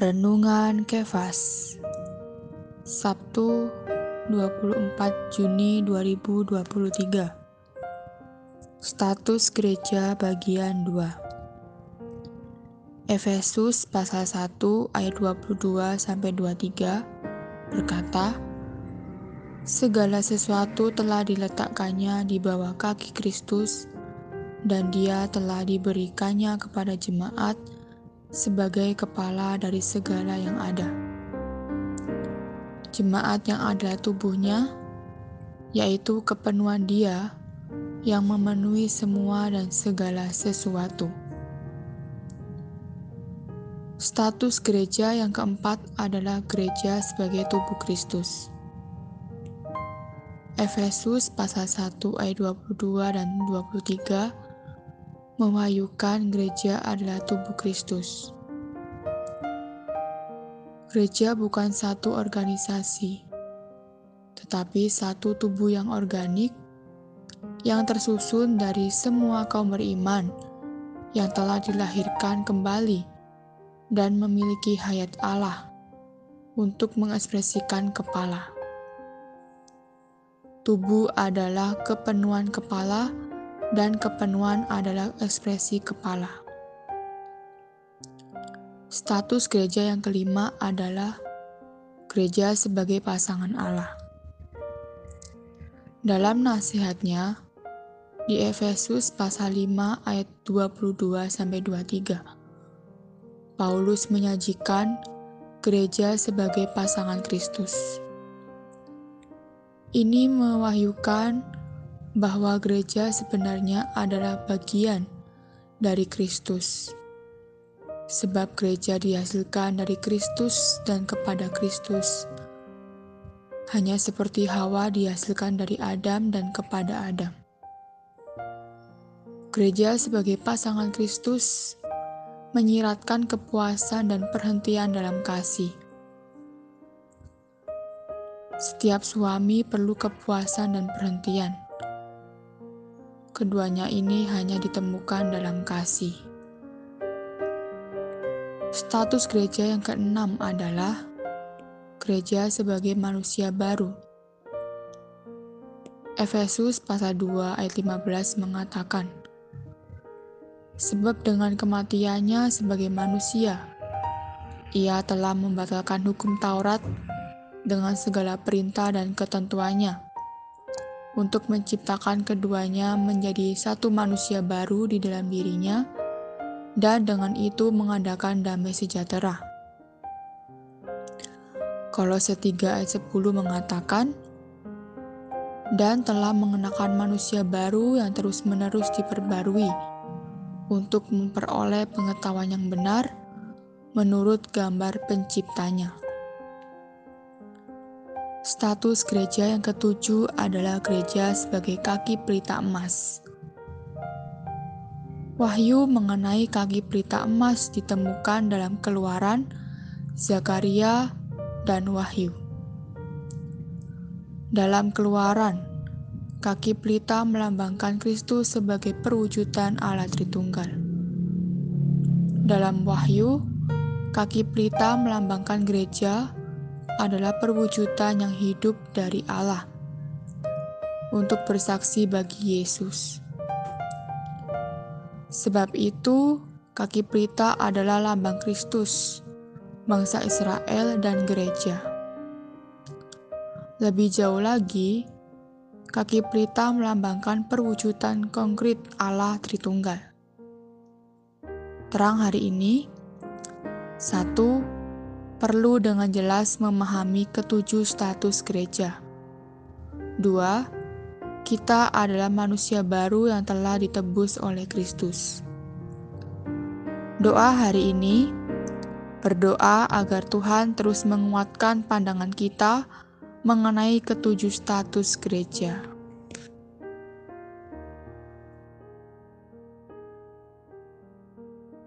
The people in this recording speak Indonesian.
Renungan Kefas Sabtu 24 Juni 2023 Status Gereja bagian 2 Efesus pasal 1 ayat 22 sampai 23 berkata Segala sesuatu telah diletakkannya di bawah kaki Kristus dan dia telah diberikannya kepada jemaat sebagai kepala dari segala yang ada. Jemaat yang adalah tubuhnya, yaitu kepenuhan Dia yang memenuhi semua dan segala sesuatu. Status gereja yang keempat adalah gereja sebagai tubuh Kristus. Efesus pasal 1 ayat 22 dan 23 mewahyukan gereja adalah tubuh Kristus. Gereja bukan satu organisasi, tetapi satu tubuh yang organik yang tersusun dari semua kaum beriman yang telah dilahirkan kembali dan memiliki hayat Allah untuk mengekspresikan kepala. Tubuh adalah kepenuhan kepala dan kepenuhan adalah ekspresi kepala. Status gereja yang kelima adalah gereja sebagai pasangan Allah. Dalam nasihatnya di Efesus pasal 5 ayat 22 sampai 23. Paulus menyajikan gereja sebagai pasangan Kristus. Ini mewahyukan bahwa gereja sebenarnya adalah bagian dari Kristus. Sebab gereja dihasilkan dari Kristus dan kepada Kristus. Hanya seperti Hawa dihasilkan dari Adam dan kepada Adam. Gereja sebagai pasangan Kristus menyiratkan kepuasan dan perhentian dalam kasih. Setiap suami perlu kepuasan dan perhentian Keduanya ini hanya ditemukan dalam kasih. Status gereja yang keenam adalah gereja sebagai manusia baru. Efesus pasal 2 ayat 15 mengatakan, Sebab dengan kematiannya sebagai manusia, ia telah membatalkan hukum Taurat dengan segala perintah dan ketentuannya untuk menciptakan keduanya menjadi satu manusia baru di dalam dirinya, dan dengan itu mengadakan damai sejahtera. Kolose 3 ayat 10 mengatakan, dan telah mengenakan manusia baru yang terus-menerus diperbarui untuk memperoleh pengetahuan yang benar menurut gambar penciptanya. Status gereja yang ketujuh adalah gereja sebagai kaki pelita emas. Wahyu mengenai kaki pelita emas ditemukan dalam Keluaran, Zakaria, dan Wahyu. Dalam Keluaran, kaki pelita melambangkan Kristus sebagai perwujudan Allah Tritunggal. Dalam Wahyu, kaki pelita melambangkan gereja adalah perwujudan yang hidup dari Allah untuk bersaksi bagi Yesus. Sebab itu, kaki pelita adalah lambang Kristus, bangsa Israel, dan gereja. Lebih jauh lagi, kaki pelita melambangkan perwujudan konkret Allah Tritunggal. Terang hari ini, satu perlu dengan jelas memahami ketujuh status gereja. Dua, kita adalah manusia baru yang telah ditebus oleh Kristus. Doa hari ini berdoa agar Tuhan terus menguatkan pandangan kita mengenai ketujuh status gereja.